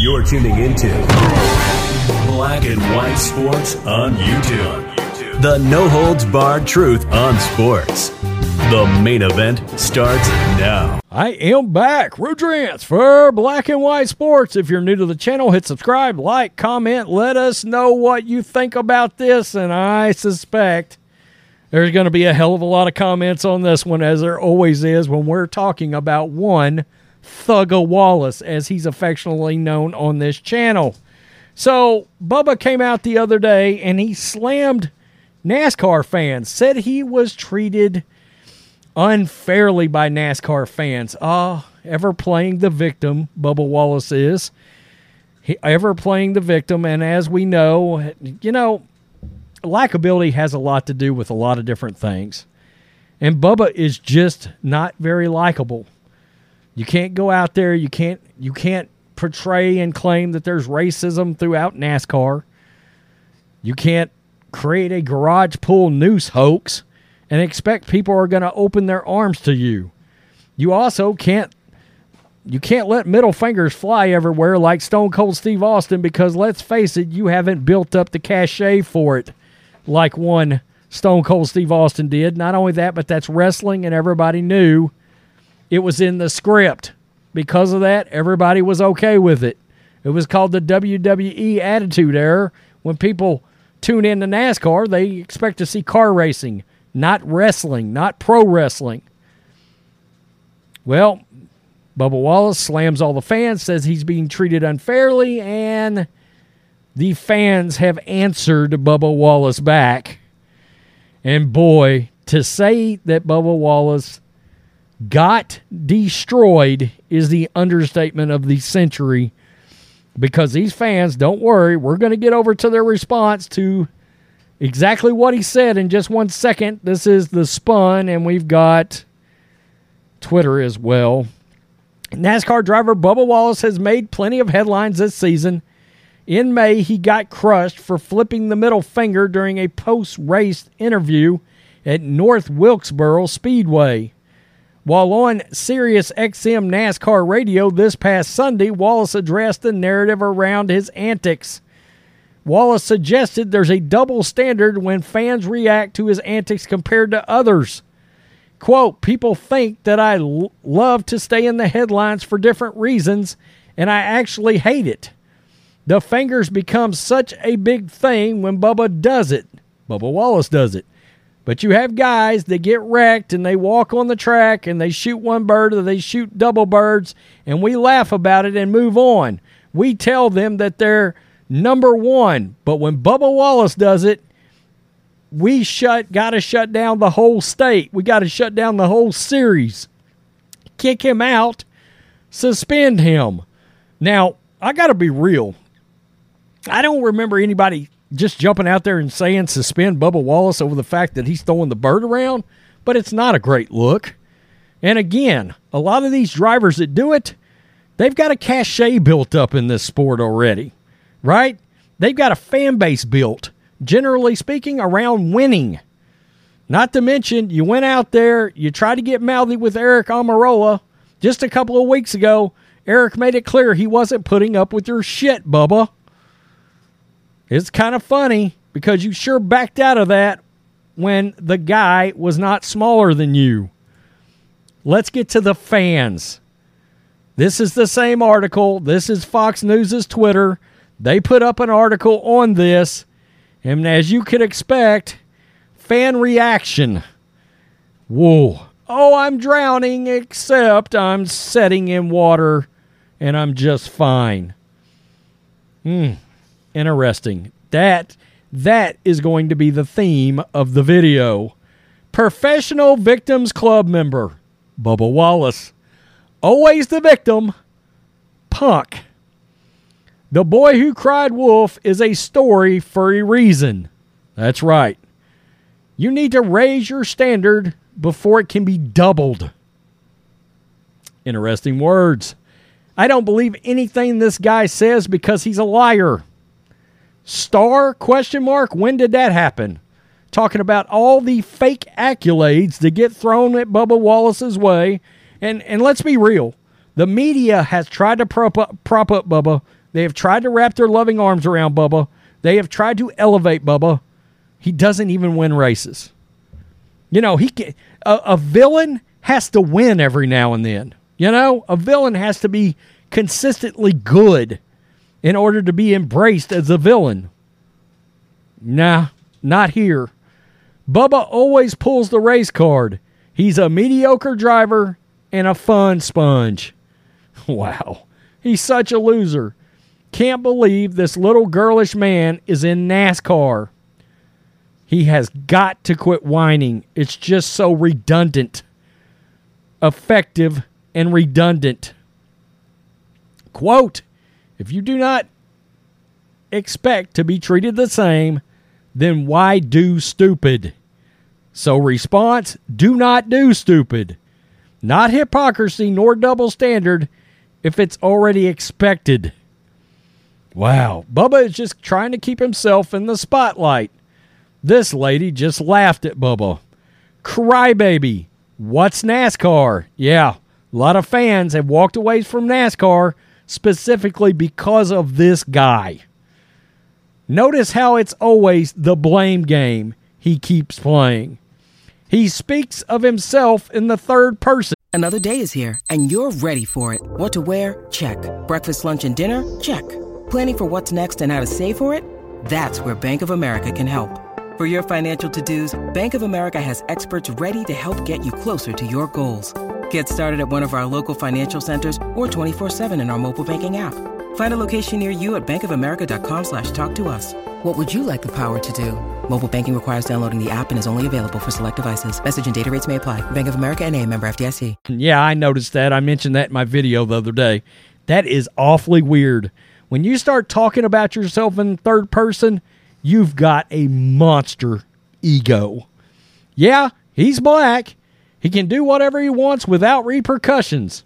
You're tuning into Black and White Sports on YouTube. The no holds barred truth on sports. The main event starts now. I am back. Rudrance for Black and White Sports. If you're new to the channel, hit subscribe, like, comment, let us know what you think about this. And I suspect there's going to be a hell of a lot of comments on this one, as there always is when we're talking about one Thugger Wallace, as he's affectionately known on this channel. So, Bubba came out the other day and he slammed NASCAR fans, said he was treated unfairly by NASCAR fans. Ah, ever playing the victim, Bubba Wallace is. He, ever playing the victim, and as we know, you know, likability has a lot to do with a lot of different things. And Bubba is just not very likable. You can't go out there, you can't you can't portray and claim that there's racism throughout NASCAR. You can't create a garage pool noose hoax and expect people are going to open their arms to you. You also can't you can't let middle fingers fly everywhere like Stone Cold Steve Austin because let's face it, you haven't built up the cachet for it like one Stone Cold Steve Austin did. Not only that, but that's wrestling and everybody knew it was in the script. Because of that, everybody was okay with it. It was called the WWE Attitude Era. When people tune in to NASCAR, they expect to see car racing, not wrestling, not pro wrestling. Well, Bubba Wallace slams all the fans, says he's being treated unfairly, and the fans have answered Bubba Wallace back. And boy, to say that Bubba Wallace got destroyed is the understatement of the century because these fans, don't worry, we're going to get over to their response to exactly what he said in just one second. This is the spun, and we've got Twitter as well. NASCAR driver Bubba Wallace has made plenty of headlines this season. In May, he got crushed for flipping the middle finger during a post race interview at North Wilkesboro Speedway. While on Sirius XM NASCAR radio this past Sunday, Wallace addressed the narrative around his antics. Wallace suggested there's a double standard when fans react to his antics compared to others. Quote, people think that I l- love to stay in the headlines for different reasons, and I actually hate it. The fingers become such a big thing when Bubba does it. Bubba Wallace does it. But you have guys that get wrecked and they walk on the track and they shoot one bird or they shoot double birds and we laugh about it and move on. We tell them that they're number one. But when Bubba Wallace does it, we shut gotta shut down the whole state. We gotta shut down the whole series. Kick him out, suspend him. Now, I gotta be real. I don't remember anybody just jumping out there and saying suspend Bubba Wallace over the fact that he's throwing the bird around, but it's not a great look. And again, a lot of these drivers that do it, they've got a cachet built up in this sport already, right? They've got a fan base built, generally speaking, around winning. Not to mention, you went out there, you tried to get mouthy with Eric Almirola just a couple of weeks ago. Eric made it clear he wasn't putting up with your shit, Bubba. It's kind of funny because you sure backed out of that when the guy was not smaller than you. Let's get to the fans. This is the same article. This is Fox News' Twitter. They put up an article on this, and as you could expect, fan reaction. Whoa. Oh, I'm drowning, except I'm setting in water and I'm just fine. Hmm interesting. That that is going to be the theme of the video. Professional Victims Club member Bubba Wallace. Always the victim, punk. The boy who cried wolf is a story for a reason. That's right. You need to raise your standard before it can be doubled. Interesting words. I don't believe anything this guy says because he's a liar. Star question mark when did that happen? Talking about all the fake accolades that get thrown at Bubba Wallace's way. And and let's be real. The media has tried to prop up, prop up Bubba. They have tried to wrap their loving arms around Bubba. They have tried to elevate Bubba. He doesn't even win races. You know, he can, a, a villain has to win every now and then. You know, a villain has to be consistently good in order to be embraced as a villain. Nah, not here. Bubba always pulls the race card. He's a mediocre driver and a fun sponge. Wow, he's such a loser. Can't believe this little girlish man is in NASCAR. He has got to quit whining. It's just so redundant, effective, and redundant. Quote If you do not expect to be treated the same, then why do stupid? So, response do not do stupid. Not hypocrisy nor double standard if it's already expected. Wow. Bubba is just trying to keep himself in the spotlight. This lady just laughed at Bubba. Crybaby. What's NASCAR? Yeah, a lot of fans have walked away from NASCAR specifically because of this guy. Notice how it's always the blame game he keeps playing. He speaks of himself in the third person. Another day is here, and you're ready for it. What to wear? Check. Breakfast, lunch, and dinner? Check. Planning for what's next and how to save for it? That's where Bank of America can help. For your financial to dos, Bank of America has experts ready to help get you closer to your goals. Get started at one of our local financial centers or 24-7 in our mobile banking app. Find a location near you at bankofamerica.com slash talk to us. What would you like the power to do? Mobile banking requires downloading the app and is only available for select devices. Message and data rates may apply. Bank of America and a member FDIC. Yeah, I noticed that. I mentioned that in my video the other day. That is awfully weird. When you start talking about yourself in third person, you've got a monster ego. Yeah, he's black. He can do whatever he wants without repercussions.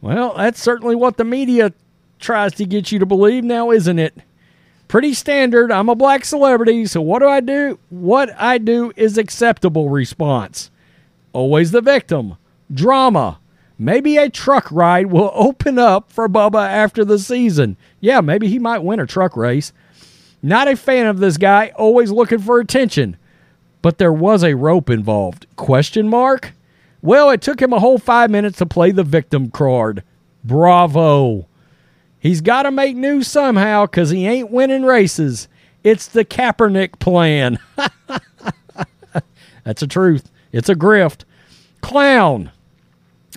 Well, that's certainly what the media tries to get you to believe now, isn't it? Pretty standard. I'm a black celebrity, so what do I do? What I do is acceptable response. Always the victim. Drama. Maybe a truck ride will open up for Bubba after the season. Yeah, maybe he might win a truck race. Not a fan of this guy, always looking for attention but there was a rope involved. Question mark? Well, it took him a whole five minutes to play the victim card. Bravo. He's got to make news somehow because he ain't winning races. It's the Kaepernick plan. That's a truth. It's a grift. Clown.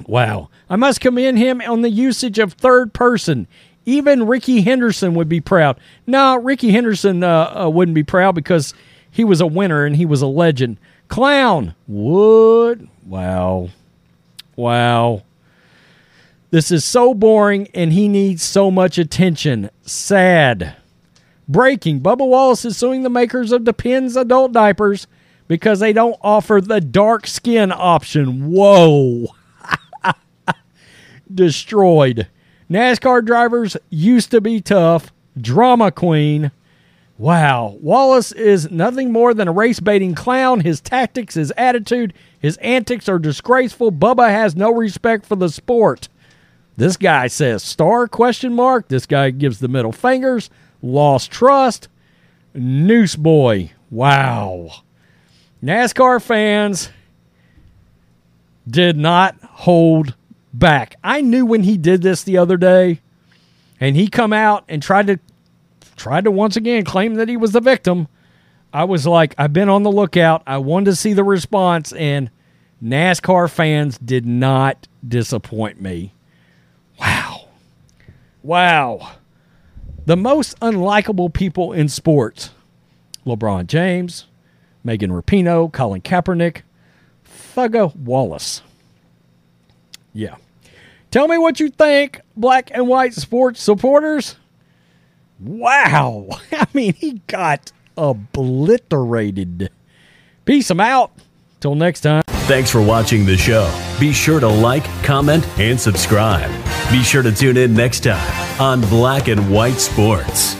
Wow. I must commend him on the usage of third person. Even Rickey Henderson would be proud. No, Rickey Henderson uh, uh, wouldn't be proud because he was a winner and he was a legend. Clown. Wood. Wow. Wow. This is so boring and he needs so much attention. Sad. Breaking. Bubba Wallace is suing the makers of Depends adult diapers because they don't offer the dark skin option. Whoa. Destroyed. NASCAR drivers used to be tough. Drama queen. Wow. Wallace is nothing more than a race baiting clown. His tactics, his attitude, his antics are disgraceful. Bubba has no respect for the sport. This guy says star question mark. This guy gives the middle fingers. Lost trust. Noose boy. Wow. NASCAR fans did not hold back. I knew when he did this the other day and he come out and tried to tried to once again claim that he was the victim. I was like, I've been on the lookout. I wanted to see the response, and NASCAR fans did not disappoint me. Wow. Wow. The most unlikable people in sports LeBron James, Megan Rapinoe, Colin Kaepernick, Thugga Wallace. Yeah. Tell me what you think, black and white sports supporters. Wow. I mean, he got obliterated. Peace. I'm out. Till next time. Thanks for watching the show. Be sure to like, comment, and subscribe. Be sure to tune in next time on Black and White Sports.